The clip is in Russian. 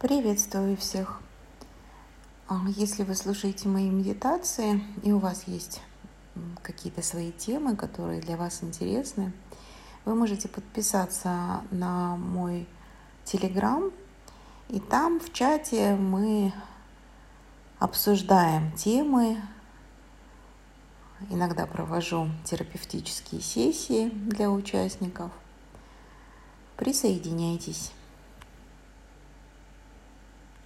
Приветствую всех! А, если вы слушаете мои медитации и у вас есть какие-то свои темы, которые для вас интересны, вы можете подписаться на мой телеграм, и там в чате мы обсуждаем темы, иногда провожу терапевтические сессии для участников. Присоединяйтесь.